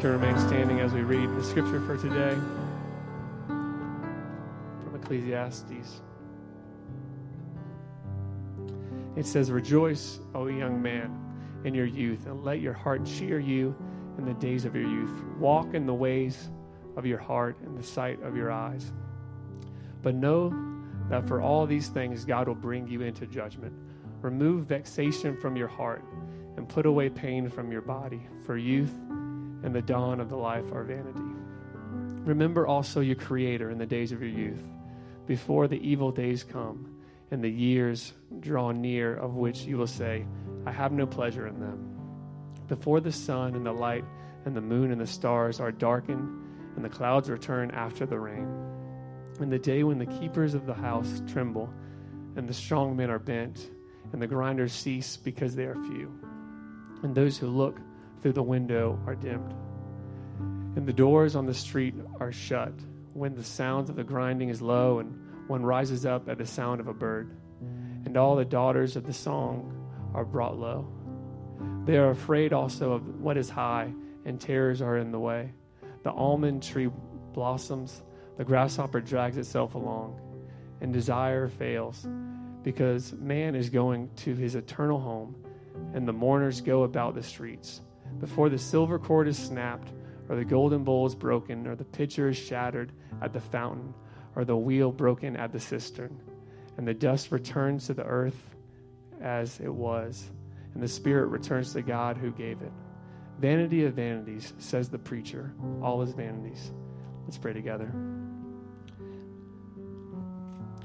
can remain standing as we read the scripture for today from Ecclesiastes. It says, Rejoice, O young man, in your youth, and let your heart cheer you in the days of your youth. Walk in the ways of your heart and the sight of your eyes. But know that for all these things God will bring you into judgment. Remove vexation from your heart and put away pain from your body, for youth and the dawn of the life are vanity. Remember also your Creator in the days of your youth, before the evil days come and the years draw near, of which you will say, I have no pleasure in them. Before the sun and the light and the moon and the stars are darkened, and the clouds return after the rain. In the day when the keepers of the house tremble, and the strong men are bent, and the grinders cease because they are few, and those who look through the window are dimmed, and the doors on the street are shut, when the sound of the grinding is low, and one rises up at the sound of a bird, and all the daughters of the song are brought low. They are afraid also of what is high, and terrors are in the way. The almond tree blossoms, the grasshopper drags itself along, and desire fails, because man is going to his eternal home, and the mourners go about the streets. Before the silver cord is snapped, or the golden bowl is broken, or the pitcher is shattered at the fountain, or the wheel broken at the cistern, and the dust returns to the earth as it was, and the spirit returns to God who gave it. Vanity of vanities, says the preacher. All is vanities. Let's pray together.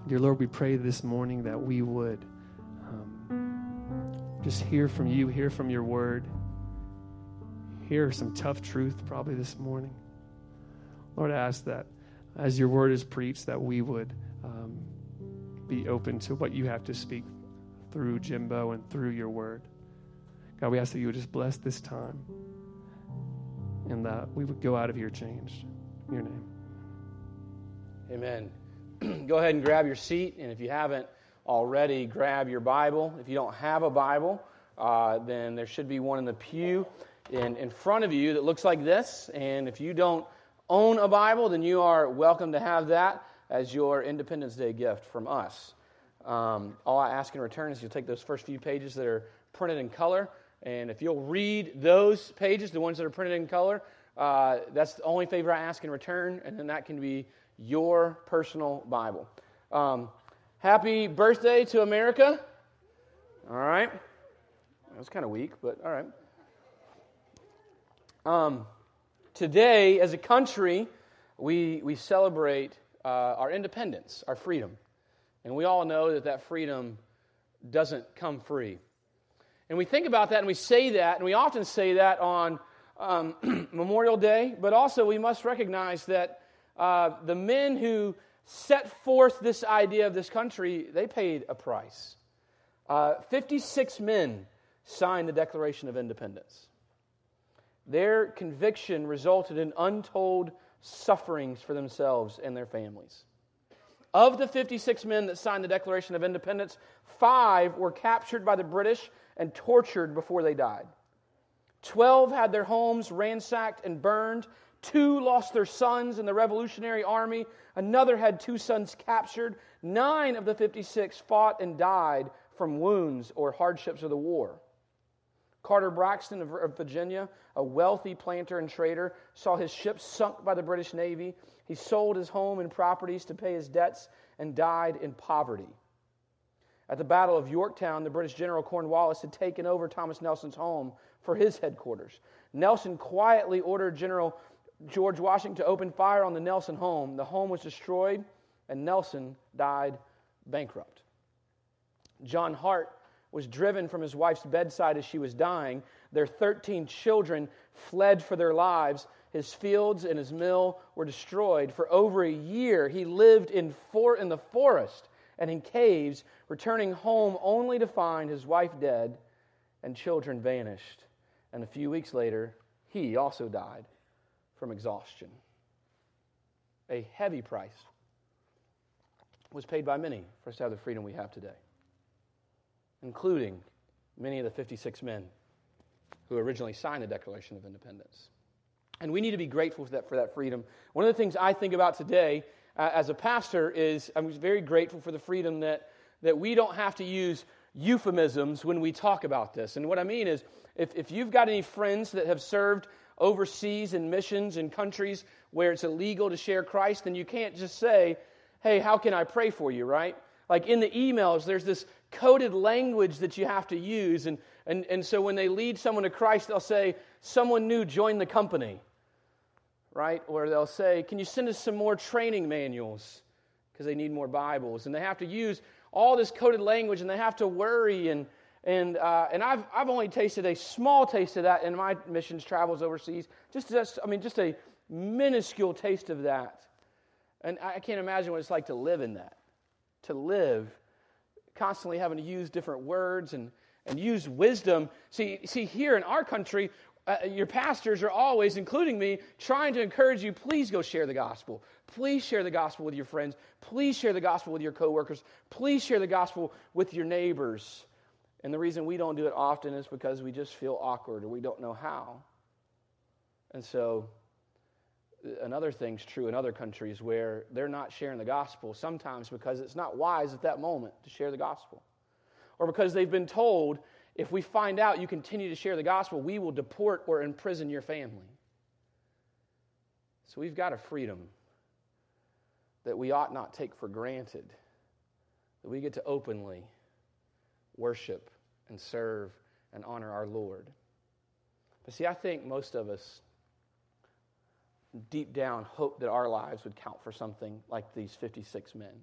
Dear Lord, we pray this morning that we would um, just hear from you, hear from your word, hear some tough truth probably this morning. Lord, I ask that as your word is preached, that we would um, be open to what you have to speak through Jimbo and through your word. God, we ask that you would just bless this time and that we would go out of here changed. In your name. Amen. go ahead and grab your seat, and if you haven't already, grab your Bible. If you don't have a Bible, uh, then there should be one in the pew in, in front of you that looks like this. And if you don't own a Bible, then you are welcome to have that as your Independence Day gift from us. Um, all I ask in return is you'll take those first few pages that are printed in color, and if you'll read those pages, the ones that are printed in color, uh, that's the only favor I ask in return, and then that can be your personal Bible. Um, happy birthday to America. All right. That was kind of weak, but all right. Um, today, as a country, we, we celebrate uh, our independence, our freedom. And we all know that that freedom doesn't come free. And we think about that and we say that, and we often say that on um, Memorial Day, but also we must recognize that uh, the men who set forth this idea of this country, they paid a price. Uh, 56 men signed the Declaration of Independence. Their conviction resulted in untold sufferings for themselves and their families. Of the 56 men that signed the Declaration of Independence, five were captured by the British and tortured before they died. Twelve had their homes ransacked and burned. Two lost their sons in the Revolutionary Army. Another had two sons captured. Nine of the 56 fought and died from wounds or hardships of the war. Carter Braxton of Virginia, a wealthy planter and trader, saw his ship sunk by the British Navy. He sold his home and properties to pay his debts and died in poverty. At the Battle of Yorktown, the British General Cornwallis had taken over Thomas Nelson's home for his headquarters. Nelson quietly ordered General George Washington to open fire on the Nelson home. The home was destroyed, and Nelson died bankrupt. John Hart was driven from his wife's bedside as she was dying. Their 13 children fled for their lives. His fields and his mill were destroyed. For over a year, he lived in, for, in the forest and in caves, returning home only to find his wife dead and children vanished. And a few weeks later, he also died from exhaustion. A heavy price was paid by many for us to have the freedom we have today, including many of the 56 men who originally signed the Declaration of Independence. And we need to be grateful for that, for that freedom. One of the things I think about today uh, as a pastor is I'm very grateful for the freedom that, that we don't have to use euphemisms when we talk about this. And what I mean is, if, if you've got any friends that have served overseas in missions in countries where it's illegal to share Christ, then you can't just say, hey, how can I pray for you, right? Like in the emails, there's this coded language that you have to use. And, and, and so when they lead someone to Christ, they'll say, someone new joined the company, right? Or they'll say, can you send us some more training manuals? Because they need more Bibles. And they have to use all this coded language and they have to worry. And, and, uh, and I've, I've only tasted a small taste of that in my missions travels overseas. Just, just, I mean, just a minuscule taste of that. And I can't imagine what it's like to live in that. To live constantly having to use different words and, and use wisdom. See, see, here in our country, uh, your pastors are always, including me, trying to encourage you please go share the gospel. Please share the gospel with your friends. Please share the gospel with your coworkers. Please share the gospel with your neighbors. And the reason we don't do it often is because we just feel awkward or we don't know how. And so, another thing's true in other countries where they're not sharing the gospel, sometimes because it's not wise at that moment to share the gospel. Or because they've been told, if we find out you continue to share the gospel, we will deport or imprison your family. So we've got a freedom that we ought not take for granted, that we get to openly worship and serve and honor our Lord. But see, I think most of us deep down hope that our lives would count for something like these 56 men.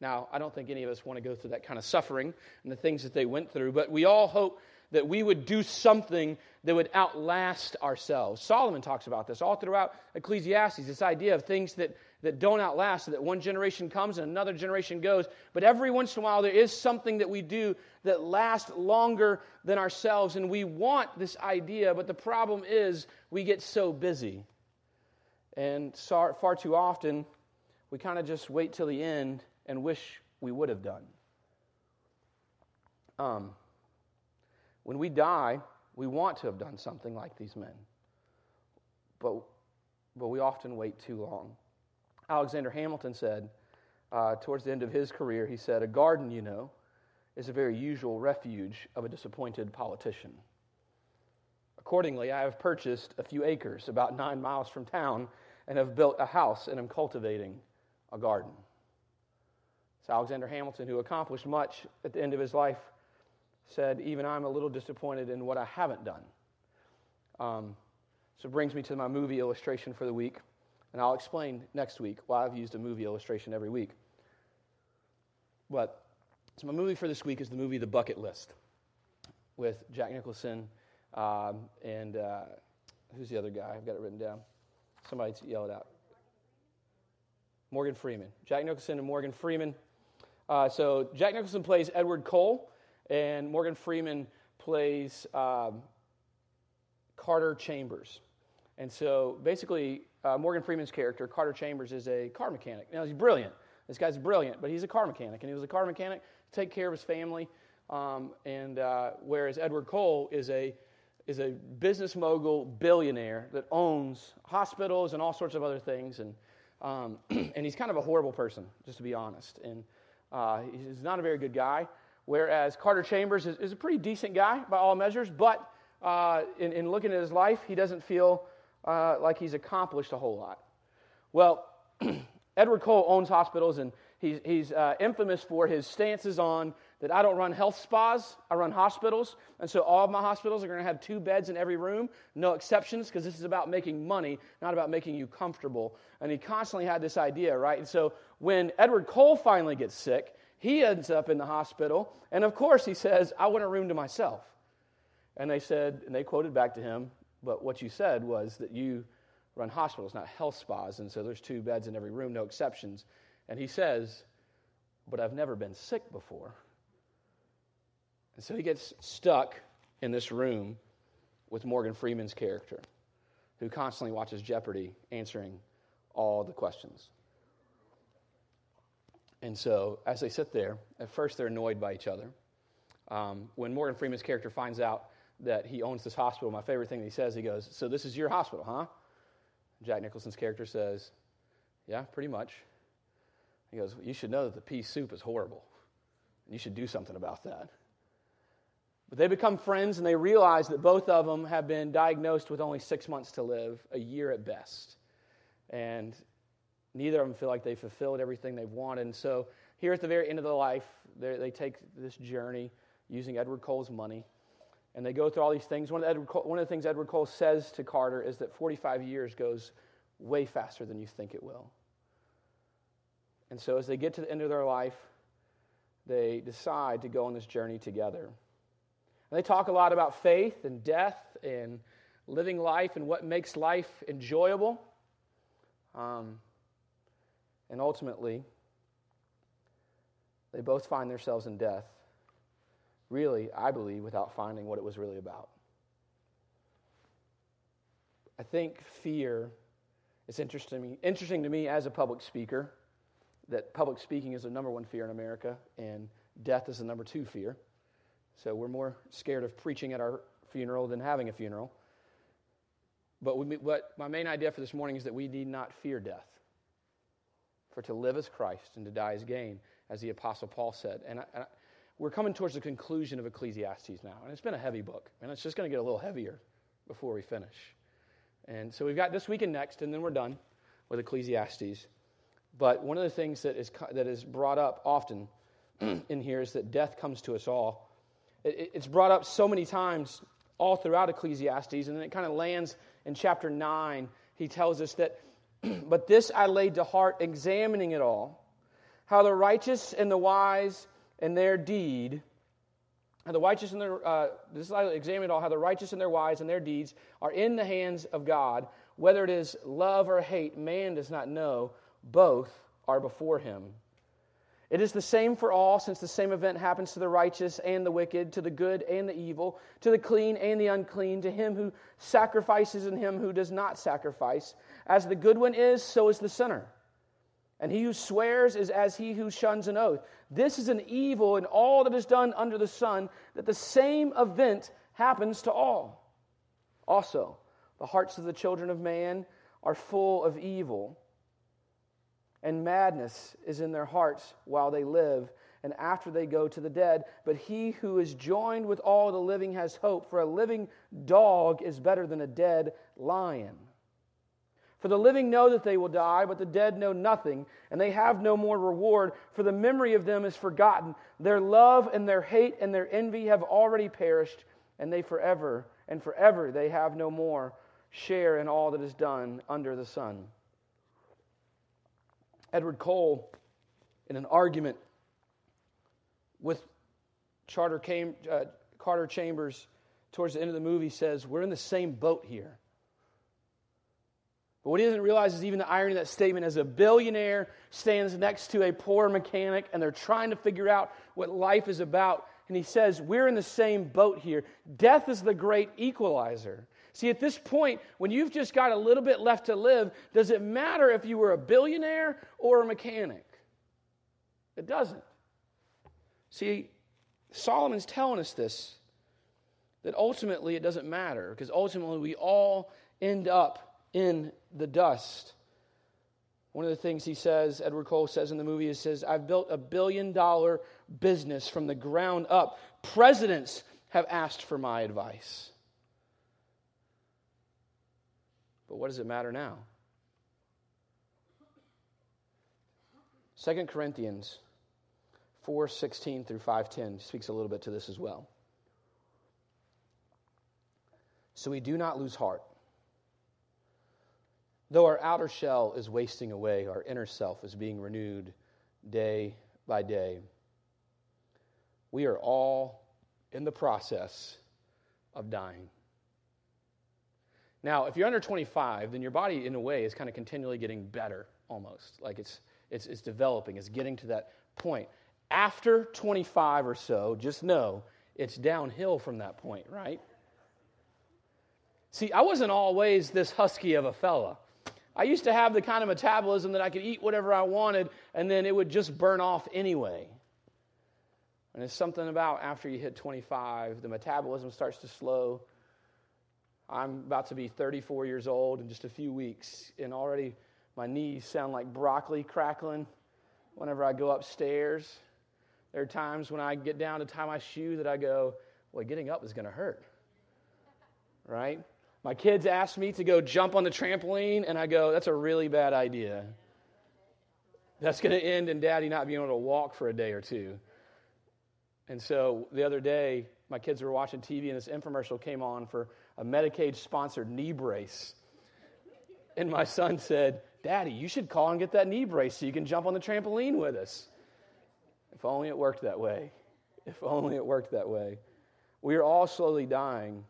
Now, I don't think any of us want to go through that kind of suffering and the things that they went through, but we all hope that we would do something that would outlast ourselves. Solomon talks about this all throughout Ecclesiastes this idea of things that, that don't outlast, that one generation comes and another generation goes. But every once in a while, there is something that we do that lasts longer than ourselves, and we want this idea, but the problem is we get so busy. And far too often, we kind of just wait till the end and wish we would have done. Um, when we die, we want to have done something like these men, but, but we often wait too long. Alexander Hamilton said, uh, towards the end of his career, he said, A garden, you know, is a very usual refuge of a disappointed politician. Accordingly, I have purchased a few acres about nine miles from town and have built a house and am cultivating a garden. It's Alexander Hamilton, who accomplished much at the end of his life, said, Even I'm a little disappointed in what I haven't done. Um, so it brings me to my movie illustration for the week, and I'll explain next week why I've used a movie illustration every week. But so my movie for this week is the movie The Bucket List with Jack Nicholson um, and uh, who's the other guy? I've got it written down. Somebody yell it out. Morgan Freeman. Jack Nicholson and Morgan Freeman. Uh, so Jack Nicholson plays Edward Cole, and Morgan Freeman plays um, Carter Chambers. And so basically, uh, Morgan Freeman's character, Carter Chambers, is a car mechanic. Now, he's brilliant. This guy's brilliant, but he's a car mechanic. And he was a car mechanic to take care of his family. Um, and uh, whereas Edward Cole is a is a business mogul billionaire that owns hospitals and all sorts of other things. And, um, and he's kind of a horrible person, just to be honest. And uh, he's not a very good guy. Whereas Carter Chambers is, is a pretty decent guy by all measures, but uh, in, in, looking at his life, he doesn't feel uh, like he's accomplished a whole lot. Well, Edward Cole owns hospitals, and he's, he's uh, infamous for his stances on that I don't run health spas, I run hospitals. And so all of my hospitals are going to have two beds in every room, no exceptions, because this is about making money, not about making you comfortable. And he constantly had this idea, right? And so when Edward Cole finally gets sick, he ends up in the hospital. And of course, he says, I want a room to myself. And they said, and they quoted back to him, but what you said was that you run hospitals, not health spas. And so there's two beds in every room, no exceptions. And he says, but I've never been sick before. And so he gets stuck in this room with Morgan Freeman's character, who constantly watches Jeopardy answering all the questions. And so, as they sit there, at first they're annoyed by each other. Um, when Morgan Freeman's character finds out that he owns this hospital, my favorite thing he says, he goes, So this is your hospital, huh? Jack Nicholson's character says, Yeah, pretty much. He goes, You should know that the pea soup is horrible. And you should do something about that. But they become friends and they realize that both of them have been diagnosed with only six months to live, a year at best. And neither of them feel like they've fulfilled everything they've wanted. And so here at the very end of their life, they take this journey using Edward Cole's money. And they go through all these things. One of, Edward Cole, one of the things Edward Cole says to Carter is that 45 years goes way faster than you think it will. And so as they get to the end of their life, they decide to go on this journey together. And they talk a lot about faith and death and living life and what makes life enjoyable. Um, and ultimately, they both find themselves in death, really, I believe, without finding what it was really about. I think fear is interesting, interesting to me as a public speaker that public speaking is the number one fear in America, and death is the number two fear. So we're more scared of preaching at our funeral than having a funeral. But we, what my main idea for this morning is that we need not fear death. For to live as Christ and to die as gain, as the Apostle Paul said. And, I, and I, we're coming towards the conclusion of Ecclesiastes now. And it's been a heavy book, and it's just going to get a little heavier before we finish. And so we've got this week and next, and then we're done with Ecclesiastes. But one of the things that is, that is brought up often in here is that death comes to us all. It, it's brought up so many times all throughout Ecclesiastes, and then it kind of lands in chapter 9. He tells us that, but this I laid to heart, examining it all, how the righteous and the wise and their deed, how the righteous and their, uh, this I examined all, how the righteous and their wise and their deeds are in the hands of God. Whether it is love or hate, man does not know. Both are before him. It is the same for all, since the same event happens to the righteous and the wicked, to the good and the evil, to the clean and the unclean, to him who sacrifices and him who does not sacrifice. As the good one is, so is the sinner. And he who swears is as he who shuns an oath. This is an evil in all that is done under the sun, that the same event happens to all. Also, the hearts of the children of man are full of evil and madness is in their hearts while they live and after they go to the dead. But he who is joined with all the living has hope, for a living dog is better than a dead lion. For the living know that they will die, but the dead know nothing, and they have no more reward, for the memory of them is forgotten. Their love and their hate and their envy have already perished, and they forever and forever they have no more share in all that is done under the sun. Edward Cole, in an argument with Cam- uh, Carter Chambers towards the end of the movie, says, We're in the same boat here. But what he doesn't realize is even the irony of that statement as a billionaire stands next to a poor mechanic and they're trying to figure out what life is about. And he says, We're in the same boat here. Death is the great equalizer. See, at this point, when you've just got a little bit left to live, does it matter if you were a billionaire or a mechanic? It doesn't. See, Solomon's telling us this that ultimately it doesn't matter because ultimately we all end up in the dust. One of the things he says, Edward Cole says in the movie, he says, I've built a billion dollar business from the ground up. Presidents have asked for my advice. But what does it matter now? 2 Corinthians 4:16 through 5:10 speaks a little bit to this as well. So we do not lose heart. Though our outer shell is wasting away, our inner self is being renewed day by day. We are all in the process of dying. Now, if you're under 25, then your body, in a way, is kind of continually getting better almost. Like it's, it's, it's developing, it's getting to that point. After 25 or so, just know it's downhill from that point, right? See, I wasn't always this husky of a fella. I used to have the kind of metabolism that I could eat whatever I wanted and then it would just burn off anyway. And it's something about after you hit 25, the metabolism starts to slow I'm about to be 34 years old in just a few weeks, and already my knees sound like broccoli crackling whenever I go upstairs. There are times when I get down to tie my shoe that I go, Well, getting up is going to hurt. Right? My kids ask me to go jump on the trampoline, and I go, That's a really bad idea. That's going to end in daddy not being able to walk for a day or two. And so the other day, my kids were watching TV, and this infomercial came on for a Medicaid sponsored knee brace. And my son said, Daddy, you should call and get that knee brace so you can jump on the trampoline with us. If only it worked that way. If only it worked that way. We are all slowly dying.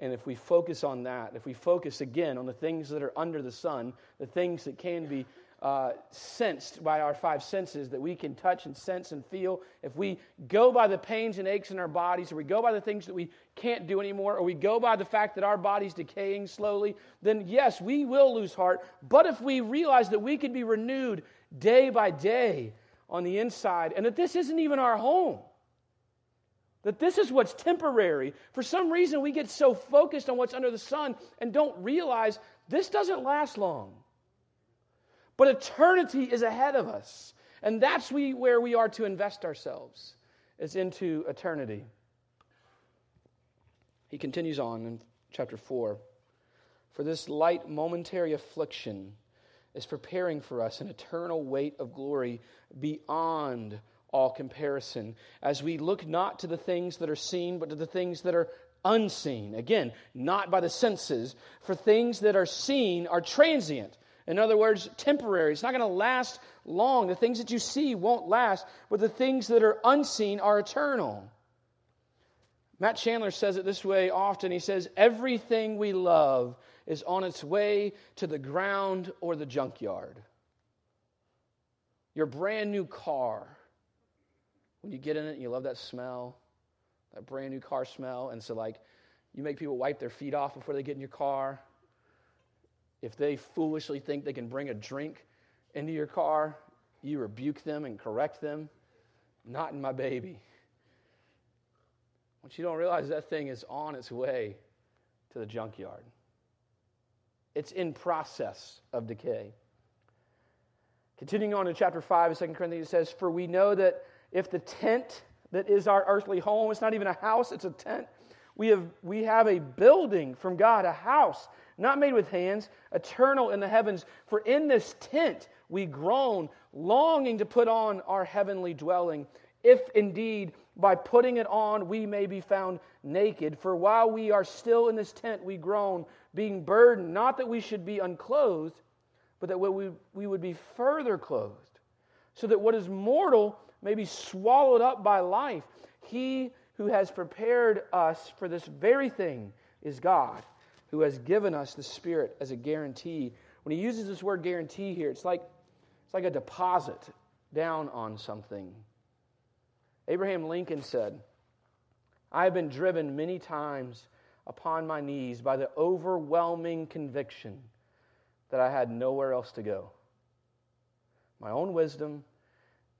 And if we focus on that, if we focus again on the things that are under the sun, the things that can be uh, sensed by our five senses that we can touch and sense and feel, if we go by the pains and aches in our bodies, or we go by the things that we can't do anymore, or we go by the fact that our body's decaying slowly, then yes, we will lose heart. But if we realize that we can be renewed day by day on the inside, and that this isn't even our home, that this is what's temporary. For some reason, we get so focused on what's under the sun and don't realize this doesn't last long. But eternity is ahead of us. And that's we, where we are to invest ourselves, is into eternity. He continues on in chapter 4. For this light momentary affliction is preparing for us an eternal weight of glory beyond all comparison, as we look not to the things that are seen, but to the things that are unseen. Again, not by the senses, for things that are seen are transient in other words, temporary. It's not going to last long. The things that you see won't last, but the things that are unseen are eternal. Matt Chandler says it this way often. He says, Everything we love is on its way to the ground or the junkyard. Your brand new car, when you get in it, and you love that smell, that brand new car smell. And so, like, you make people wipe their feet off before they get in your car if they foolishly think they can bring a drink into your car, you rebuke them and correct them. Not in my baby. What you don't realize that thing is on its way to the junkyard. It's in process of decay. Continuing on in chapter 5 of 2 Corinthians, it says, For we know that if the tent that is our earthly home, it's not even a house, it's a tent. We have, we have a building from God, a house not made with hands, eternal in the heavens. For in this tent we groan, longing to put on our heavenly dwelling, if indeed by putting it on we may be found naked. For while we are still in this tent, we groan, being burdened, not that we should be unclothed, but that we, we would be further clothed, so that what is mortal may be swallowed up by life. He who has prepared us for this very thing is God who has given us the Spirit as a guarantee. When he uses this word guarantee here, it's like, it's like a deposit down on something. Abraham Lincoln said, I have been driven many times upon my knees by the overwhelming conviction that I had nowhere else to go. My own wisdom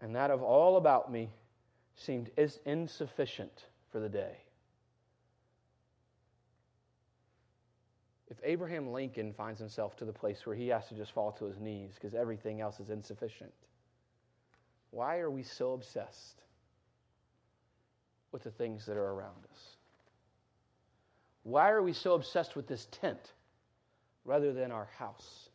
and that of all about me seemed insufficient for the day. If Abraham Lincoln finds himself to the place where he has to just fall to his knees because everything else is insufficient, why are we so obsessed with the things that are around us? Why are we so obsessed with this tent rather than our house?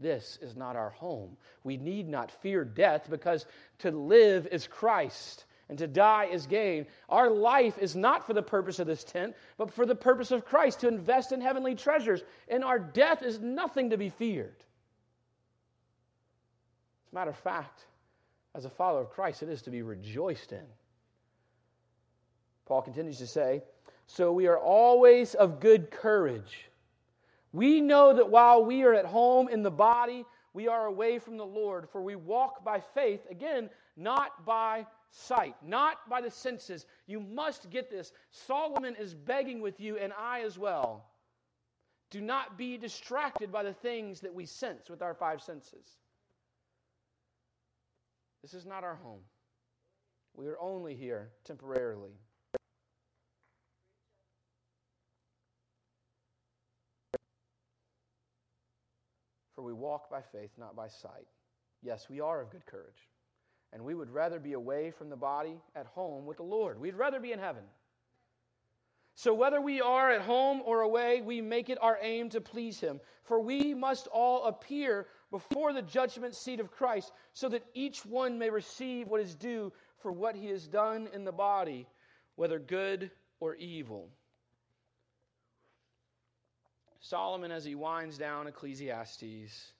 This is not our home. We need not fear death because to live is Christ and to die is gain. Our life is not for the purpose of this tent, but for the purpose of Christ, to invest in heavenly treasures. And our death is nothing to be feared. As a matter of fact, as a follower of Christ, it is to be rejoiced in. Paul continues to say, So we are always of good courage. We know that while we are at home in the body, we are away from the Lord, for we walk by faith, again, not by sight, not by the senses. You must get this. Solomon is begging with you, and I as well. Do not be distracted by the things that we sense with our five senses. This is not our home. We are only here temporarily. For we walk by faith, not by sight. Yes, we are of good courage. And we would rather be away from the body at home with the Lord. We'd rather be in heaven. So, whether we are at home or away, we make it our aim to please Him. For we must all appear before the judgment seat of Christ, so that each one may receive what is due for what he has done in the body, whether good or evil. Solomon, as he winds down Ecclesiastes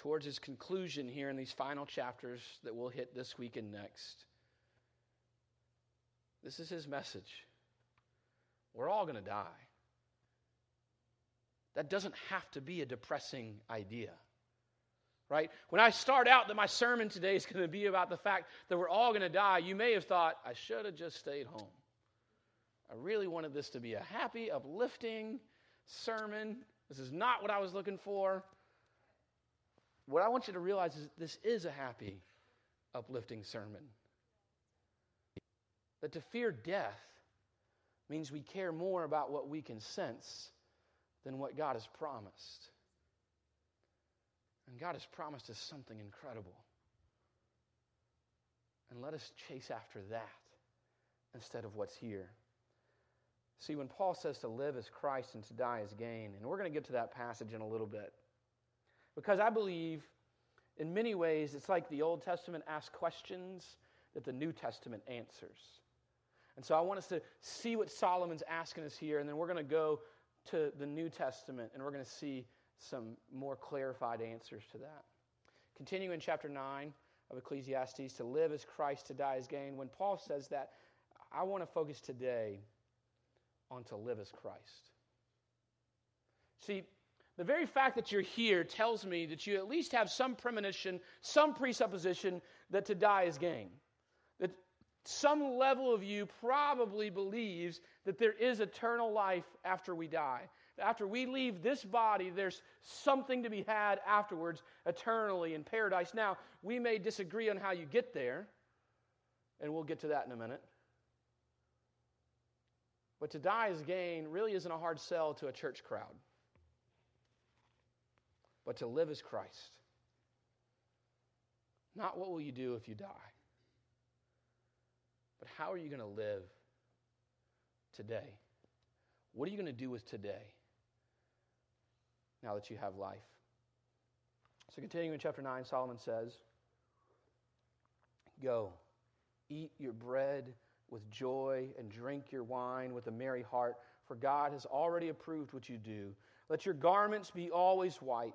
towards his conclusion here in these final chapters that we'll hit this week and next, this is his message. We're all going to die. That doesn't have to be a depressing idea. Right? When I start out that my sermon today is going to be about the fact that we're all going to die, you may have thought, I should have just stayed home. I really wanted this to be a happy, uplifting sermon. This is not what I was looking for. What I want you to realize is this is a happy, uplifting sermon. That to fear death means we care more about what we can sense than what God has promised. And God has promised us something incredible. And let us chase after that instead of what's here. See, when Paul says to live as Christ and to die as gain, and we're going to get to that passage in a little bit, because I believe in many ways it's like the Old Testament asks questions that the New Testament answers. And so I want us to see what Solomon's asking us here, and then we're going to go to the New Testament and we're going to see some more clarified answers to that. Continue in chapter 9 of Ecclesiastes, to live as Christ, to die as gain. When Paul says that, I want to focus today on to live as Christ. See, the very fact that you're here tells me that you at least have some premonition, some presupposition that to die is gain. That some level of you probably believes that there is eternal life after we die. After we leave this body, there's something to be had afterwards, eternally in paradise. Now, we may disagree on how you get there, and we'll get to that in a minute. But to die is gain really isn't a hard sell to a church crowd. But to live as Christ. Not what will you do if you die, but how are you going to live today? What are you going to do with today now that you have life? So, continuing in chapter 9, Solomon says, Go, eat your bread with joy and drink your wine with a merry heart, for God has already approved what you do. Let your garments be always white.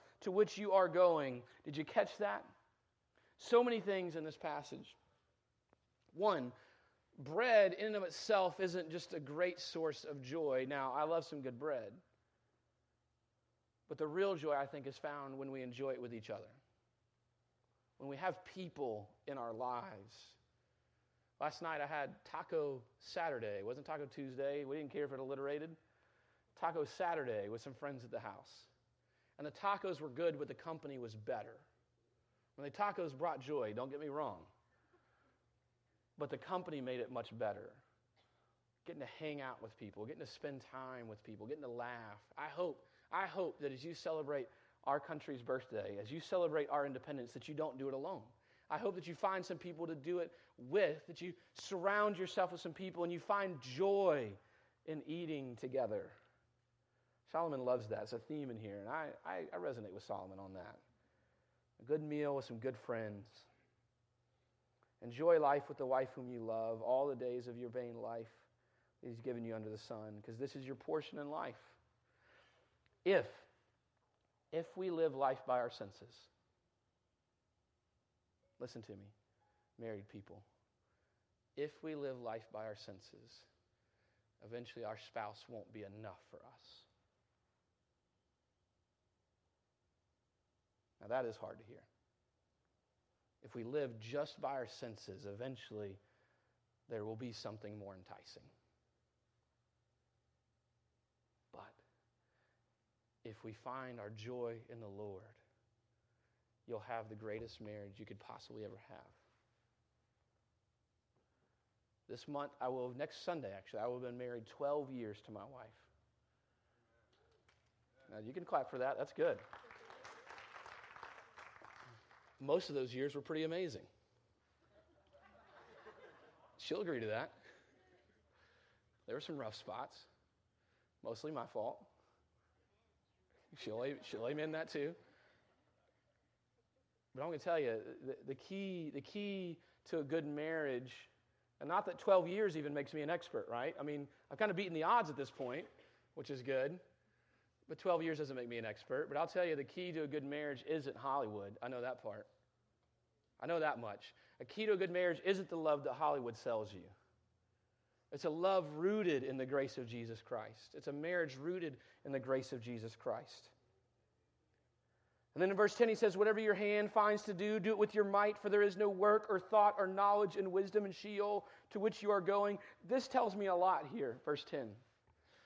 to which you are going. Did you catch that? So many things in this passage. One, bread in and of itself isn't just a great source of joy. Now, I love some good bread. But the real joy, I think, is found when we enjoy it with each other. When we have people in our lives Last night I had Taco Saturday. It wasn't Taco Tuesday. We didn't care if it alliterated. Taco Saturday with some friends at the house. And the tacos were good, but the company was better. When the tacos brought joy, don't get me wrong. But the company made it much better. Getting to hang out with people, getting to spend time with people, getting to laugh. I hope, I hope that as you celebrate our country's birthday, as you celebrate our independence, that you don't do it alone. I hope that you find some people to do it with, that you surround yourself with some people and you find joy in eating together. Solomon loves that. It's a theme in here, and I, I, I resonate with Solomon on that. A good meal with some good friends. Enjoy life with the wife whom you love all the days of your vain life that He's given you under the sun, because this is your portion in life. If, if we live life by our senses, Listen to me, married people. If we live life by our senses, eventually our spouse won't be enough for us. Now, that is hard to hear. if we live just by our senses, eventually there will be something more enticing. But if we find our joy in the Lord, you'll have the greatest marriage you could possibly ever have. This month, I will, next Sunday actually, I will have been married 12 years to my wife. Now, you can clap for that, that's good. Most of those years were pretty amazing. She'll agree to that. There were some rough spots, mostly my fault. She'll, she'll amen that too. But I'm going to tell you the, the, key, the key to a good marriage, and not that 12 years even makes me an expert, right? I mean, I've kind of beaten the odds at this point, which is good. But 12 years doesn't make me an expert. But I'll tell you, the key to a good marriage isn't Hollywood. I know that part. I know that much. A key to a good marriage isn't the love that Hollywood sells you. It's a love rooted in the grace of Jesus Christ. It's a marriage rooted in the grace of Jesus Christ. And then in verse 10, he says, Whatever your hand finds to do, do it with your might, for there is no work or thought or knowledge and wisdom in Sheol to which you are going. This tells me a lot here, verse 10.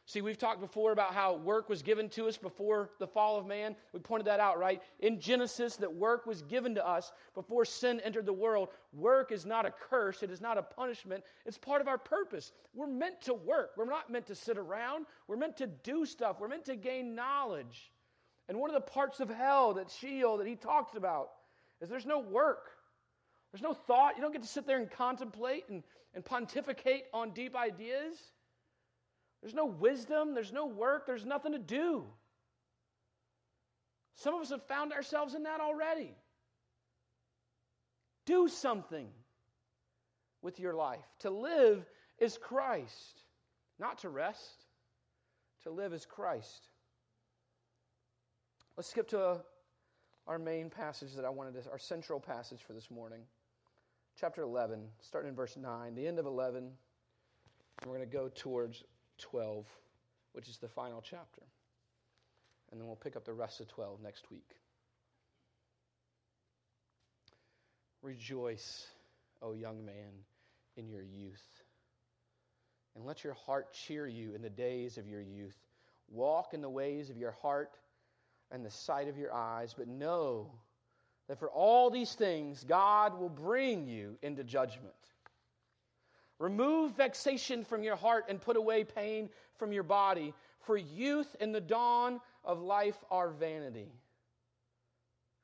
See, we've talked before about how work was given to us before the fall of man. We pointed that out, right? In Genesis, that work was given to us before sin entered the world. Work is not a curse, it is not a punishment, it's part of our purpose. We're meant to work. We're not meant to sit around, we're meant to do stuff, we're meant to gain knowledge. And one of the parts of hell that Sheol that he talks about is there's no work. There's no thought. You don't get to sit there and contemplate and, and pontificate on deep ideas. There's no wisdom, there's no work, there's nothing to do. Some of us have found ourselves in that already. Do something with your life. To live is Christ, not to rest. To live is Christ. Let's skip to a, our main passage that I wanted to, our central passage for this morning. Chapter 11, starting in verse 9, the end of 11. We're going to go towards 12, which is the final chapter. And then we'll pick up the rest of 12 next week. Rejoice, O young man, in your youth. And let your heart cheer you in the days of your youth. Walk in the ways of your heart and the sight of your eyes, but know that for all these things God will bring you into judgment. Remove vexation from your heart and put away pain from your body, for youth and the dawn of life are vanity.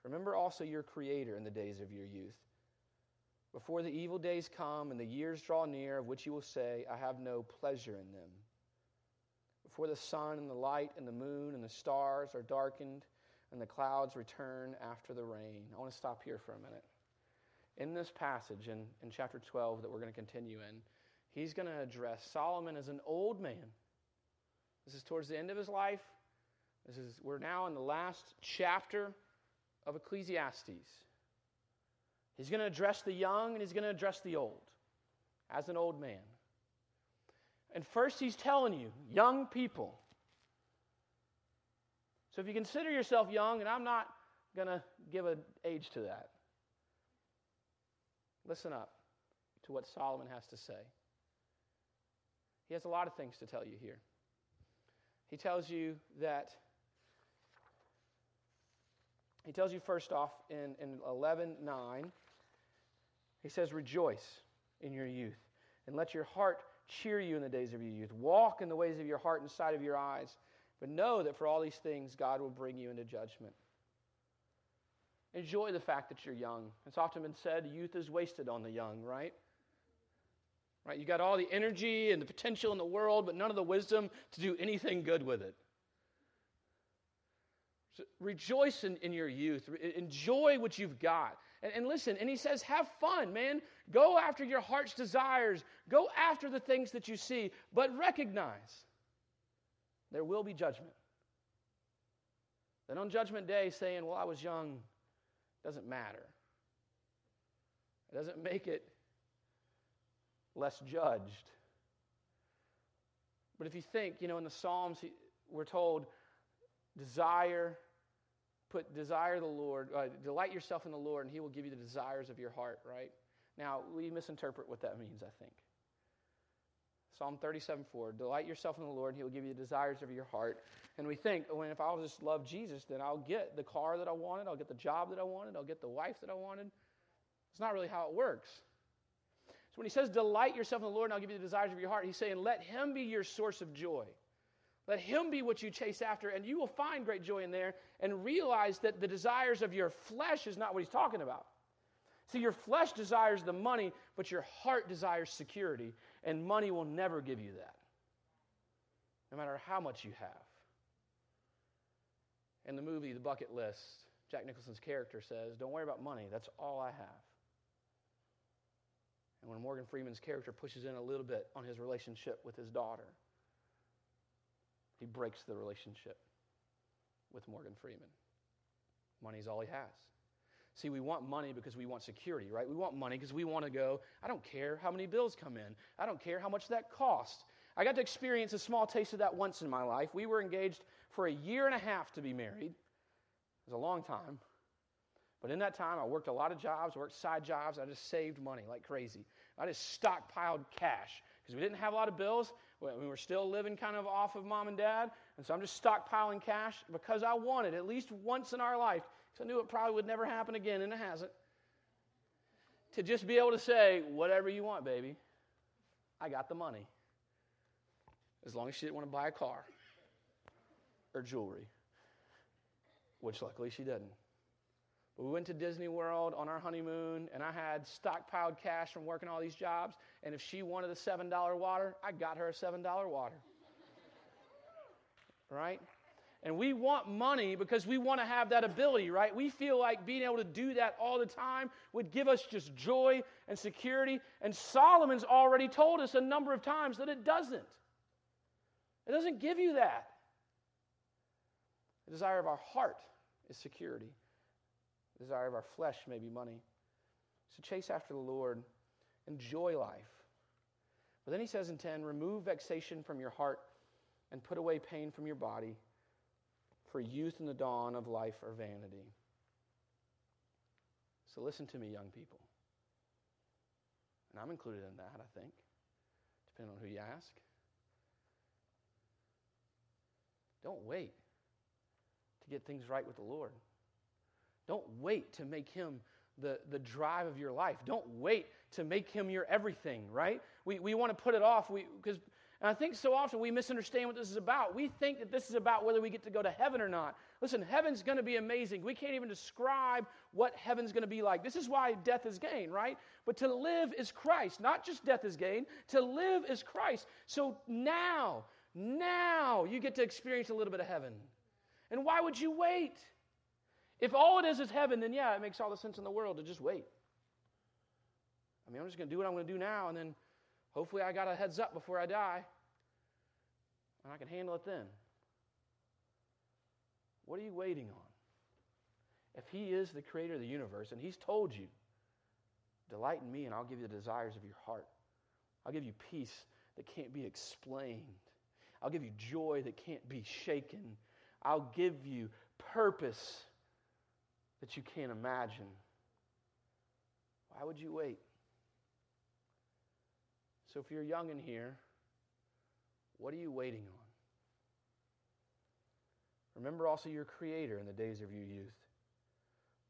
Remember also your Creator in the days of your youth. Before the evil days come and the years draw near, of which you will say, I have no pleasure in them. Before the sun and the light and the moon and the stars are darkened and the clouds return after the rain. I want to stop here for a minute in this passage in, in chapter 12 that we're going to continue in, he's going to address Solomon as an old man. This is towards the end of his life. This is, we're now in the last chapter of Ecclesiastes. He's going to address the young and he's going to address the old as an old man. And first, he's telling you, young people. So if you consider yourself young, and I'm not going to give an age to that, Listen up to what Solomon has to say. He has a lot of things to tell you here. He tells you that, he tells you first off in, in 11 9, he says, Rejoice in your youth, and let your heart cheer you in the days of your youth. Walk in the ways of your heart and sight of your eyes, but know that for all these things God will bring you into judgment. Enjoy the fact that you're young. It's often been said youth is wasted on the young, right? Right? You got all the energy and the potential in the world, but none of the wisdom to do anything good with it. So rejoice in, in your youth. Enjoy what you've got. And, and listen, and he says, have fun, man. Go after your heart's desires. Go after the things that you see, but recognize there will be judgment. Then on Judgment Day, saying, Well, I was young, doesn't matter. It doesn't make it less judged. But if you think, you know, in the Psalms, we're told desire put desire the Lord, uh, delight yourself in the Lord, and He will give you the desires of your heart, right? Now, we misinterpret what that means, I think. Psalm 37 4, delight yourself in the Lord, and He will give you the desires of your heart. And we think, oh, well, if I'll just love Jesus, then I'll get the car that I wanted, I'll get the job that I wanted, I'll get the wife that I wanted. It's not really how it works. So when He says, delight yourself in the Lord, and I'll give you the desires of your heart, He's saying, let Him be your source of joy. Let Him be what you chase after, and you will find great joy in there and realize that the desires of your flesh is not what He's talking about. See, your flesh desires the money, but your heart desires security, and money will never give you that, no matter how much you have. In the movie The Bucket List, Jack Nicholson's character says, Don't worry about money, that's all I have. And when Morgan Freeman's character pushes in a little bit on his relationship with his daughter, he breaks the relationship with Morgan Freeman. Money's all he has. See, we want money because we want security, right? We want money because we want to go, I don't care how many bills come in. I don't care how much that costs. I got to experience a small taste of that once in my life. We were engaged for a year and a half to be married. It was a long time. But in that time, I worked a lot of jobs, worked side jobs. I just saved money like crazy. I just stockpiled cash because we didn't have a lot of bills. We were still living kind of off of mom and dad. And so I'm just stockpiling cash because I wanted at least once in our life, because I knew it probably would never happen again, and it hasn't, to just be able to say, whatever you want, baby, I got the money. As long as she didn't want to buy a car or jewelry, which luckily she didn't. But We went to Disney World on our honeymoon, and I had stockpiled cash from working all these jobs. And if she wanted a $7 water, I got her a $7 water. right? And we want money because we want to have that ability, right? We feel like being able to do that all the time would give us just joy and security. And Solomon's already told us a number of times that it doesn't. It doesn't give you that. The desire of our heart is security the desire of our flesh may be money. So chase after the Lord, enjoy life. But then he says in 10 remove vexation from your heart and put away pain from your body, for youth and the dawn of life are vanity. So listen to me, young people. And I'm included in that, I think, depending on who you ask. Don't wait to get things right with the Lord. Don't wait to make him the, the drive of your life. Don't wait to make him your everything, right? We, we want to put it off because, and I think so often we misunderstand what this is about. We think that this is about whether we get to go to heaven or not. Listen, heaven's going to be amazing. We can't even describe what heaven's going to be like. This is why death is gain, right? But to live is Christ. Not just death is gain, to live is Christ. So now, now you get to experience a little bit of heaven. And why would you wait? If all it is is heaven, then yeah, it makes all the sense in the world to just wait. I mean, I'm just going to do what I'm going to do now, and then hopefully I got a heads up before I die, and I can handle it then. What are you waiting on? If He is the creator of the universe, and He's told you, delight in me, and I'll give you the desires of your heart, I'll give you peace that can't be explained, I'll give you joy that can't be shaken, I'll give you purpose that you can't imagine. Why would you wait? So, if you're young in here, what are you waiting on? Remember also your Creator in the days of your youth.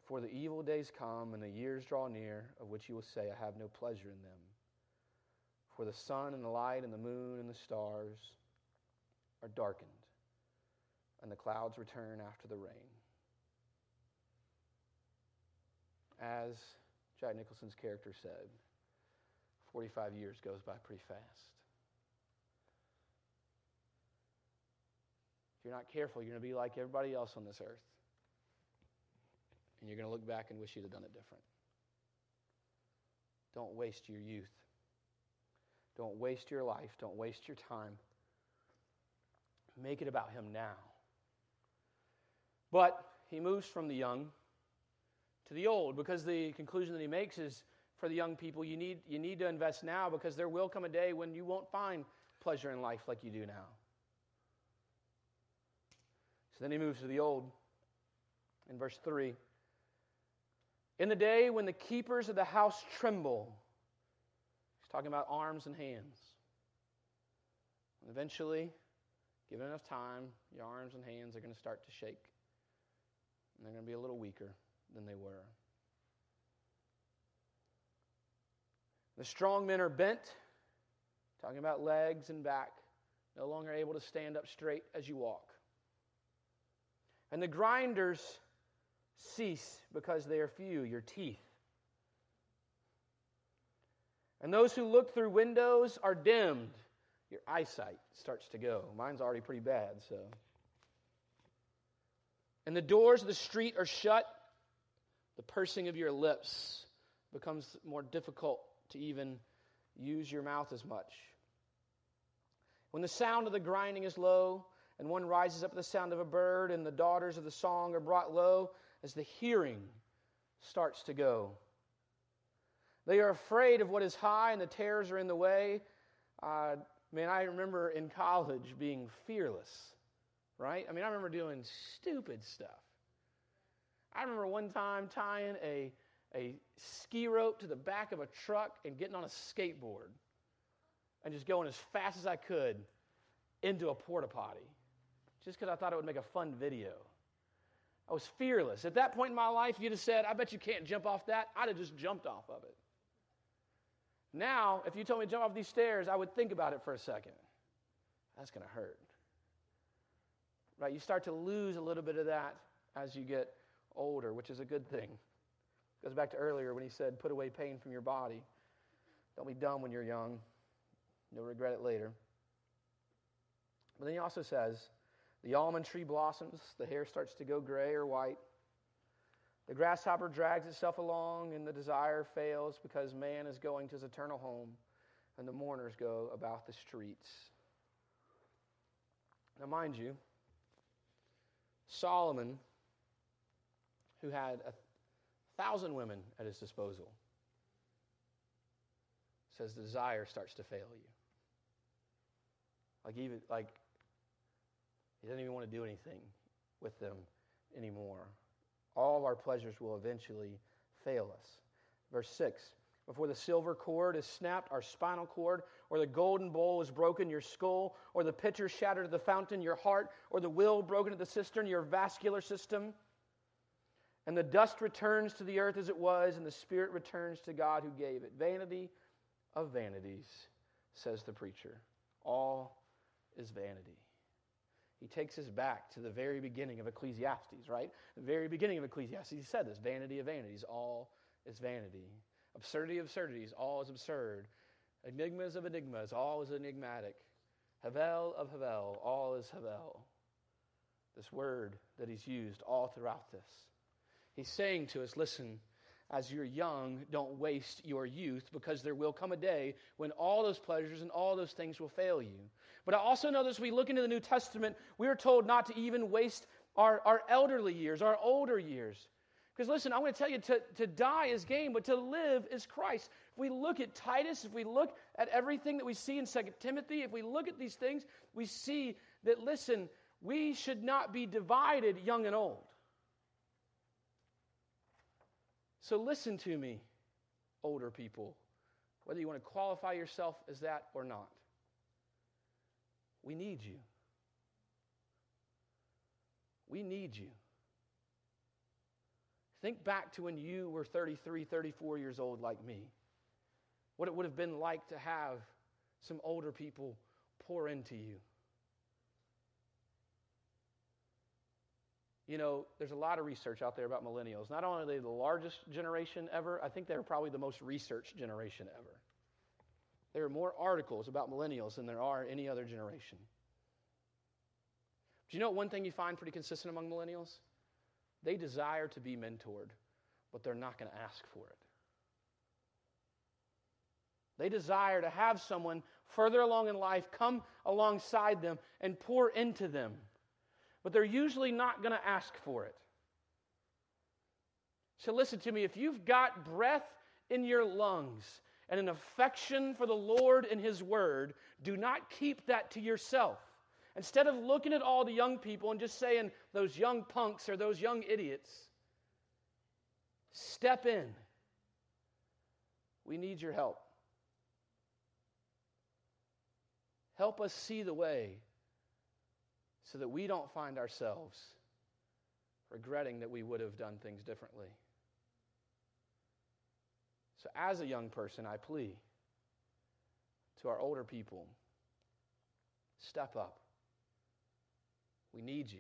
For the evil days come and the years draw near, of which you will say, I have no pleasure in them. For the sun and the light and the moon and the stars are darkened, and the clouds return after the rain as Jack Nicholson's character said, 45 years goes by pretty fast. If you're not careful, you're going to be like everybody else on this earth. And you're going to look back and wish you'd have done it different. Don't waste your youth. Don't waste your life. Don't waste your time. Make it about Him now. But he moves from the young to the old because the conclusion that he makes is for the young people, you need, you need to invest now because there will come a day when you won't find pleasure in life like you do now. So then he moves to the old. in verse 3. In the day when the keepers of the house tremble, he's talking about arms and hands. And eventually, given enough time, your arms and hands are going to start to shake. And they're going to be a little weaker than they were. The strong men are bent, talking about legs and back, no longer able to stand up straight as you walk. And the grinders cease because they are few, your teeth. And those who look through windows are dimmed. Your eyesight starts to go. Mine's already pretty bad, so. And the doors of the street are shut. The pursing of your lips becomes more difficult to even use your mouth as much. When the sound of the grinding is low, and one rises up at the sound of a bird, and the daughters of the song are brought low as the hearing starts to go. They are afraid of what is high, and the terrors are in the way. Uh, man, I remember in college being fearless, right? I mean, I remember doing stupid stuff. I remember one time tying a, a ski rope to the back of a truck and getting on a skateboard and just going as fast as I could into a porta potty just because I thought it would make a fun video. I was fearless. At that point in my life, you'd have said, I bet you can't jump off that. I'd have just jumped off of it. Now, if you told me to jump off these stairs, I would think about it for a second. That's going to hurt. Right? You start to lose a little bit of that as you get older, which is a good thing. Goes back to earlier when he said, put away pain from your body. Don't be dumb when you're young. You'll regret it later. But then he also says, the almond tree blossoms, the hair starts to go gray or white. The grasshopper drags itself along, and the desire fails because man is going to his eternal home, and the mourners go about the streets. Now, mind you, Solomon, who had a thousand women at his disposal, says the desire starts to fail you. Like even like he doesn't even want to do anything with them anymore. All of our pleasures will eventually fail us. Verse 6 Before the silver cord is snapped, our spinal cord, or the golden bowl is broken, your skull, or the pitcher shattered at the fountain, your heart, or the will broken at the cistern, your vascular system. And the dust returns to the earth as it was, and the spirit returns to God who gave it. Vanity of vanities, says the preacher. All is vanity he takes us back to the very beginning of Ecclesiastes, right? The very beginning of Ecclesiastes, he said this vanity of vanities, all is vanity. Absurdity of absurdities, all is absurd. Enigmas of enigmas, all is enigmatic. Havel of Havel, all is Havel. This word that he's used all throughout this. He's saying to us, listen, as you're young, don't waste your youth because there will come a day when all those pleasures and all those things will fail you. But I also know that as we look into the New Testament, we are told not to even waste our, our elderly years, our older years. Because listen, I'm going to tell you to, to die is gain, but to live is Christ. If we look at Titus, if we look at everything that we see in 2 Timothy, if we look at these things, we see that, listen, we should not be divided young and old. So listen to me, older people, whether you want to qualify yourself as that or not. We need you. We need you. Think back to when you were 33, 34 years old, like me. What it would have been like to have some older people pour into you. You know, there's a lot of research out there about millennials. Not only are they the largest generation ever, I think they're probably the most researched generation ever. There are more articles about millennials than there are any other generation. Do you know one thing you find pretty consistent among millennials? They desire to be mentored, but they're not going to ask for it. They desire to have someone further along in life come alongside them and pour into them but they're usually not going to ask for it. So listen to me if you've got breath in your lungs and an affection for the Lord and His Word, do not keep that to yourself. Instead of looking at all the young people and just saying, those young punks or those young idiots, step in. We need your help. Help us see the way so that we don't find ourselves regretting that we would have done things differently. So, as a young person, I plea to our older people step up. We need you.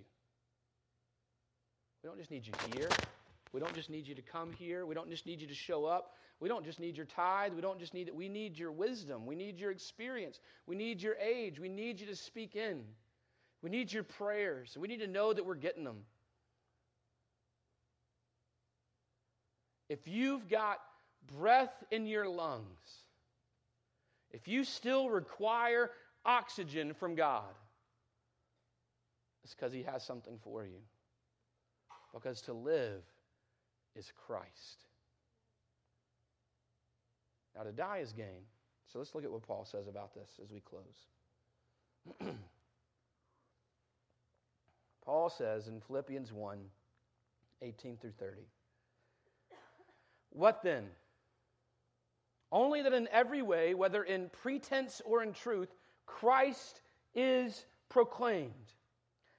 We don't just need you here. We don't just need you to come here. We don't just need you to show up. We don't just need your tithe. We don't just need it. We need your wisdom. We need your experience. We need your age. We need you to speak in. We need your prayers. We need to know that we're getting them. If you've got breath in your lungs, if you still require oxygen from God, it's because He has something for you. Because to live is Christ. Now, to die is gain. So let's look at what Paul says about this as we close. Paul says in Philippians 1 18 through 30. What then? Only that in every way, whether in pretense or in truth, Christ is proclaimed.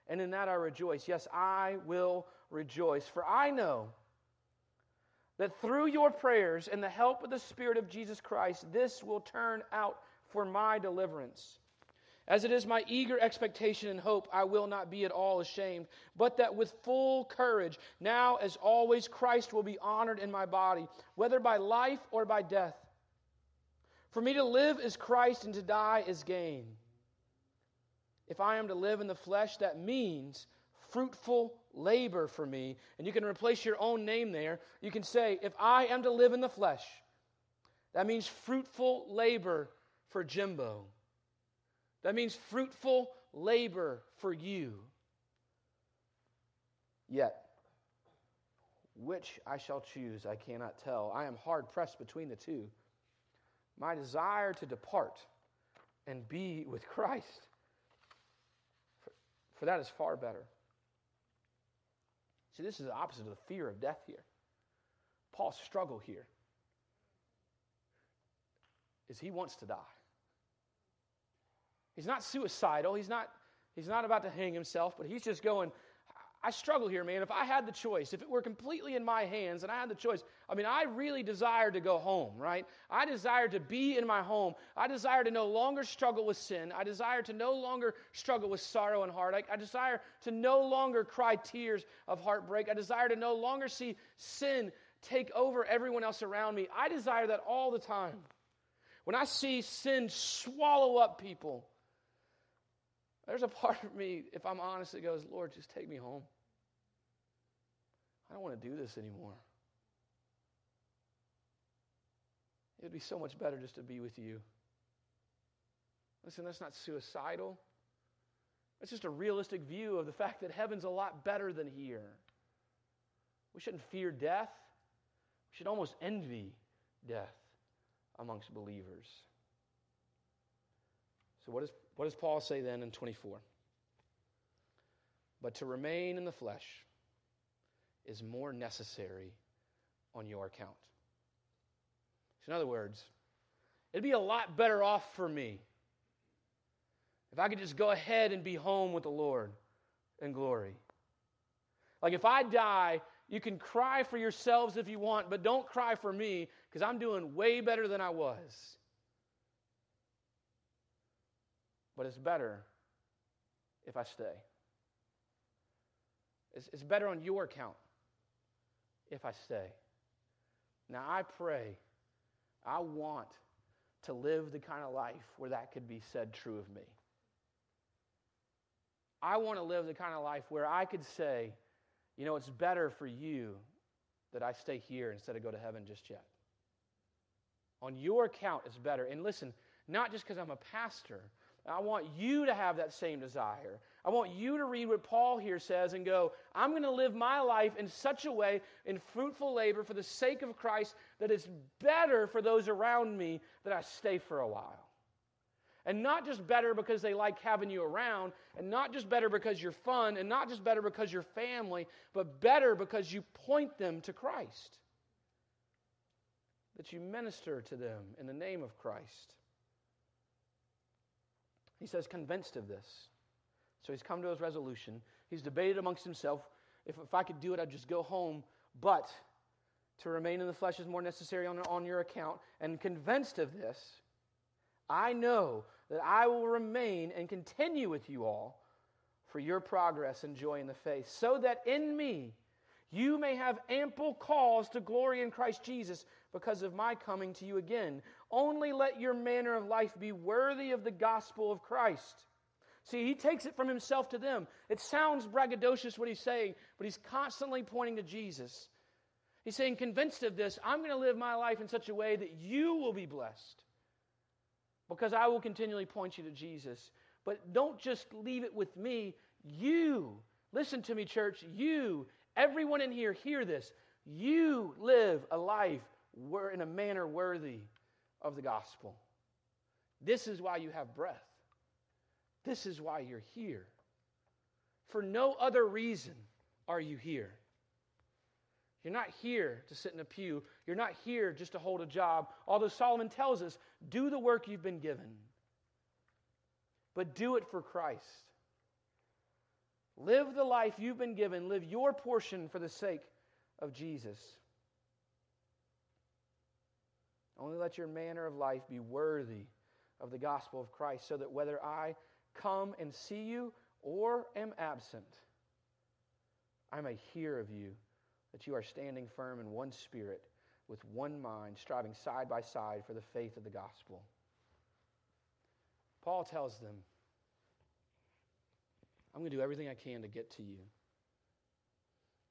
And in that I rejoice. Yes, I will rejoice. For I know that through your prayers and the help of the Spirit of Jesus Christ, this will turn out for my deliverance. As it is my eager expectation and hope, I will not be at all ashamed, but that with full courage, now as always, Christ will be honored in my body, whether by life or by death. For me to live is Christ, and to die is gain. If I am to live in the flesh, that means fruitful labor for me. And you can replace your own name there. You can say, if I am to live in the flesh, that means fruitful labor for Jimbo. That means fruitful labor for you. Yet, which I shall choose, I cannot tell. I am hard pressed between the two. My desire to depart and be with Christ, for, for that is far better. See, this is the opposite of the fear of death here. Paul's struggle here is he wants to die. He's not suicidal. He's not, he's not about to hang himself, but he's just going, I struggle here, man. If I had the choice, if it were completely in my hands and I had the choice, I mean, I really desire to go home, right? I desire to be in my home. I desire to no longer struggle with sin. I desire to no longer struggle with sorrow and heartache. I desire to no longer cry tears of heartbreak. I desire to no longer see sin take over everyone else around me. I desire that all the time. When I see sin swallow up people, there's a part of me, if I'm honest, that goes, Lord, just take me home. I don't want to do this anymore. It would be so much better just to be with you. Listen, that's not suicidal. It's just a realistic view of the fact that heaven's a lot better than here. We shouldn't fear death. We should almost envy death amongst believers. So, what does, what does Paul say then in 24? But to remain in the flesh is more necessary on your account. So, in other words, it'd be a lot better off for me if I could just go ahead and be home with the Lord in glory. Like if I die, you can cry for yourselves if you want, but don't cry for me because I'm doing way better than I was. But it's better if I stay. It's, it's better on your account if I stay. Now, I pray, I want to live the kind of life where that could be said true of me. I want to live the kind of life where I could say, you know, it's better for you that I stay here instead of go to heaven just yet. On your account, it's better. And listen, not just because I'm a pastor, I want you to have that same desire. I want you to read what Paul here says and go, I'm going to live my life in such a way, in fruitful labor for the sake of Christ, that it's better for those around me that I stay for a while. And not just better because they like having you around, and not just better because you're fun, and not just better because you're family, but better because you point them to Christ. That you minister to them in the name of Christ. He says, convinced of this. So he's come to his resolution. He's debated amongst himself if, if I could do it, I'd just go home. But to remain in the flesh is more necessary on, on your account. And convinced of this, I know that I will remain and continue with you all for your progress and joy in the faith, so that in me you may have ample cause to glory in Christ Jesus because of my coming to you again. Only let your manner of life be worthy of the gospel of Christ. See, he takes it from himself to them. It sounds braggadocious what he's saying, but he's constantly pointing to Jesus. He's saying, convinced of this, I'm going to live my life in such a way that you will be blessed because I will continually point you to Jesus. But don't just leave it with me. You, listen to me, church, you, everyone in here, hear this. You live a life in a manner worthy of the gospel. This is why you have breath. This is why you're here. For no other reason are you here. You're not here to sit in a pew. You're not here just to hold a job. Although Solomon tells us, do the work you've been given, but do it for Christ. Live the life you've been given. Live your portion for the sake of Jesus. Only let your manner of life be worthy of the gospel of Christ, so that whether I come and see you or am absent, I may hear of you that you are standing firm in one spirit, with one mind, striving side by side for the faith of the gospel. Paul tells them, I'm going to do everything I can to get to you.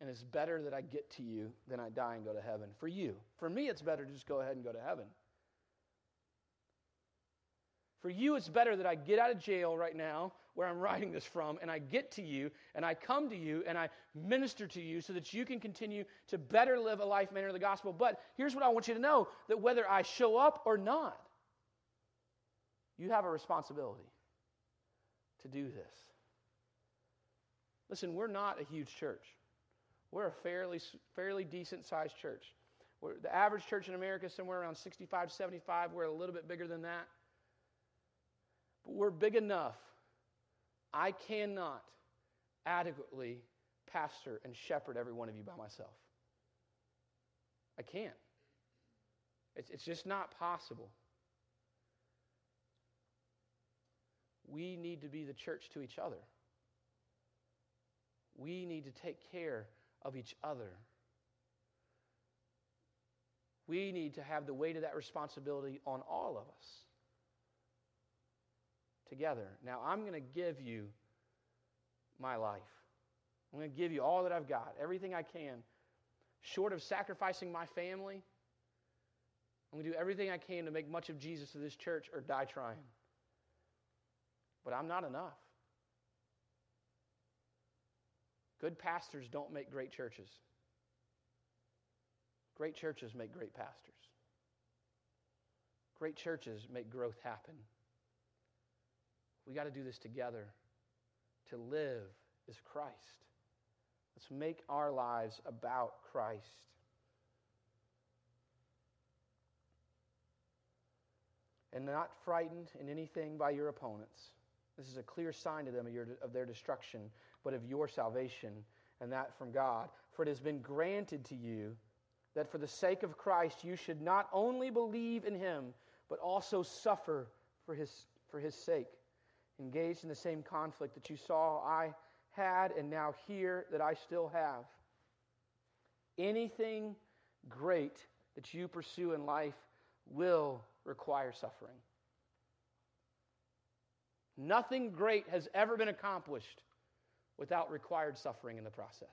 And it's better that I get to you than I die and go to heaven. For you. For me, it's better to just go ahead and go to heaven. For you, it's better that I get out of jail right now, where I'm writing this from, and I get to you, and I come to you, and I minister to you so that you can continue to better live a life manner of the gospel. But here's what I want you to know that whether I show up or not, you have a responsibility to do this. Listen, we're not a huge church. We're a fairly, fairly decent sized church. We're, the average church in America is somewhere around 65, to 75. We're a little bit bigger than that. But we're big enough. I cannot adequately pastor and shepherd every one of you by myself. I can't. It's, it's just not possible. We need to be the church to each other. We need to take care of each other. We need to have the weight of that responsibility on all of us together. Now, I'm going to give you my life. I'm going to give you all that I've got, everything I can. Short of sacrificing my family, I'm going to do everything I can to make much of Jesus to this church or die trying. But I'm not enough. Good pastors don't make great churches. Great churches make great pastors. Great churches make growth happen. We got to do this together. To live is Christ. Let's make our lives about Christ. And not frightened in anything by your opponents. This is a clear sign to them of, your, of their destruction, but of your salvation, and that from God. For it has been granted to you that for the sake of Christ you should not only believe in him, but also suffer for his, for his sake engaged in the same conflict that you saw I had and now hear that I still have. Anything great that you pursue in life will require suffering. Nothing great has ever been accomplished without required suffering in the process.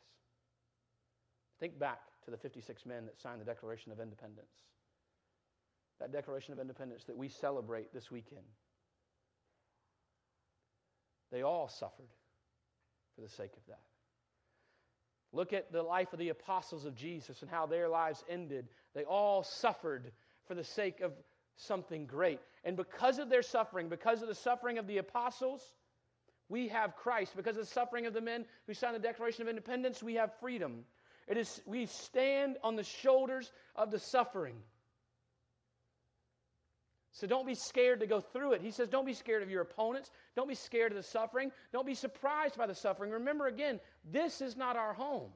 Think back to the 56 men that signed the Declaration of Independence. That Declaration of Independence that we celebrate this weekend. They all suffered for the sake of that. Look at the life of the apostles of Jesus and how their lives ended. They all suffered for the sake of something great. And because of their suffering, because of the suffering of the apostles, we have Christ. Because of the suffering of the men who signed the Declaration of Independence, we have freedom. It is, we stand on the shoulders of the suffering. So don't be scared to go through it. He says, don't be scared of your opponents. Don't be scared of the suffering. Don't be surprised by the suffering. Remember again, this is not our home.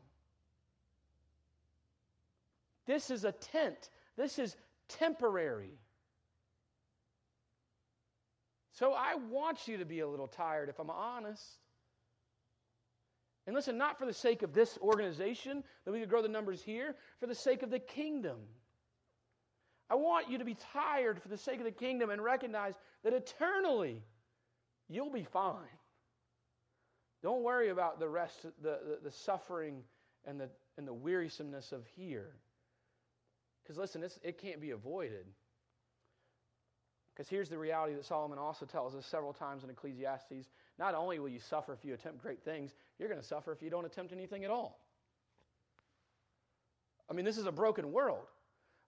This is a tent. This is temporary. So I want you to be a little tired, if I'm honest. And listen, not for the sake of this organization, that we could grow the numbers here, for the sake of the kingdom. I want you to be tired for the sake of the kingdom and recognize that eternally you'll be fine. Don't worry about the rest, the, the, the suffering and the, and the wearisomeness of here. Because listen, it can't be avoided. Because here's the reality that Solomon also tells us several times in Ecclesiastes not only will you suffer if you attempt great things, you're going to suffer if you don't attempt anything at all. I mean, this is a broken world.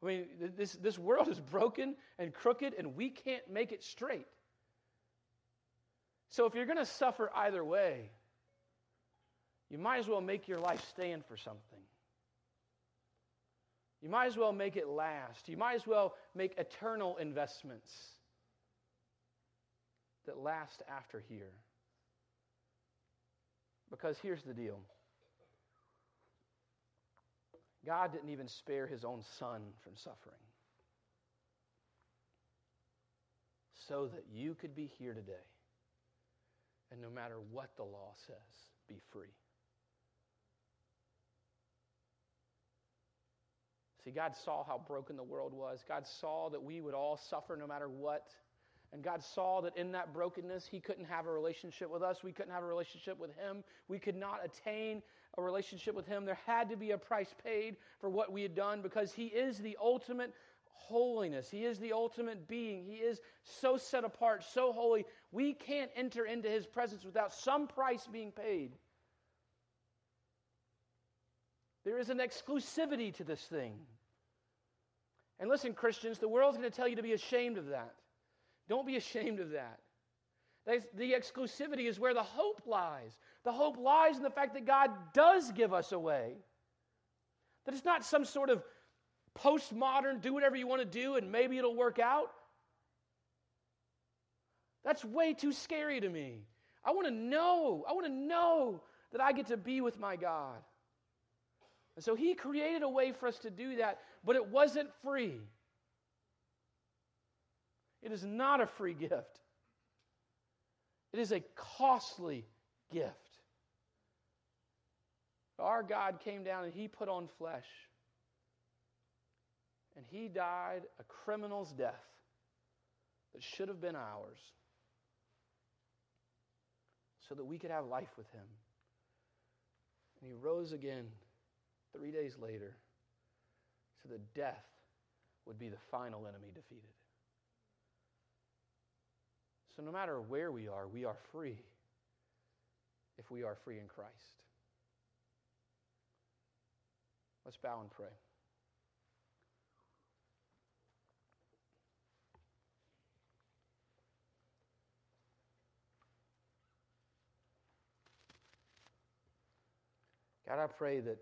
I mean, this, this world is broken and crooked, and we can't make it straight. So if you're going to suffer either way, you might as well make your life stand for something. You might as well make it last. You might as well make eternal investments that last after here. Because here's the deal God didn't even spare his own son from suffering so that you could be here today and no matter what the law says, be free. See, God saw how broken the world was. God saw that we would all suffer no matter what. And God saw that in that brokenness, He couldn't have a relationship with us. We couldn't have a relationship with Him. We could not attain a relationship with Him. There had to be a price paid for what we had done because He is the ultimate holiness. He is the ultimate being. He is so set apart, so holy. We can't enter into His presence without some price being paid. There is an exclusivity to this thing. And listen, Christians, the world's going to tell you to be ashamed of that. Don't be ashamed of that. The exclusivity is where the hope lies. The hope lies in the fact that God does give us away. That it's not some sort of postmodern, do whatever you want to do and maybe it'll work out. That's way too scary to me. I want to know, I want to know that I get to be with my God. And so he created a way for us to do that, but it wasn't free. It is not a free gift, it is a costly gift. Our God came down and he put on flesh. And he died a criminal's death that should have been ours so that we could have life with him. And he rose again three days later, so that death would be the final enemy defeated. So, no matter where we are, we are free if we are free in Christ. Let's bow and pray. God, I pray that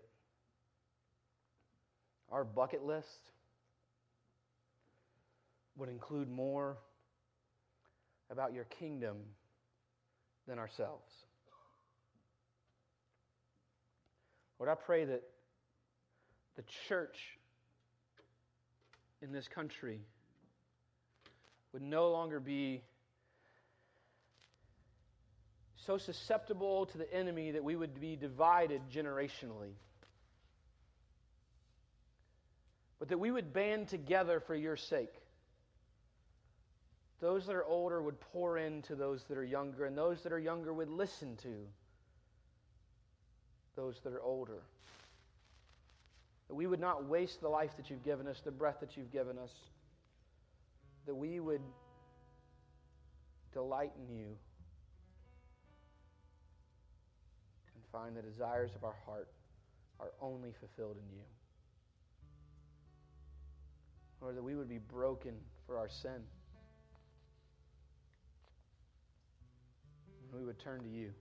our bucket list would include more about your kingdom than ourselves. Lord, I pray that the church in this country would no longer be so susceptible to the enemy that we would be divided generationally. but that we would band together for your sake. Those that are older would pour into those that are younger, and those that are younger would listen to those that are older. That we would not waste the life that you've given us, the breath that you've given us. That we would delight in you and find the desires of our heart are only fulfilled in you. Lord, that we would be broken for our sin. And we would turn to you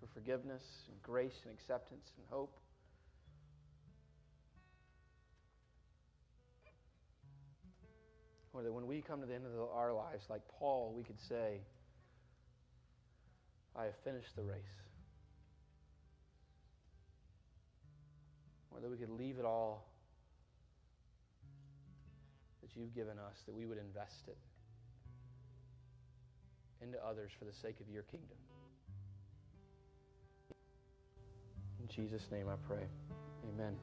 for forgiveness and grace and acceptance and hope. Or that when we come to the end of our lives, like Paul, we could say, I have finished the race. Or that we could leave it all that you've given us, that we would invest it into others for the sake of your kingdom. In Jesus' name I pray. Amen.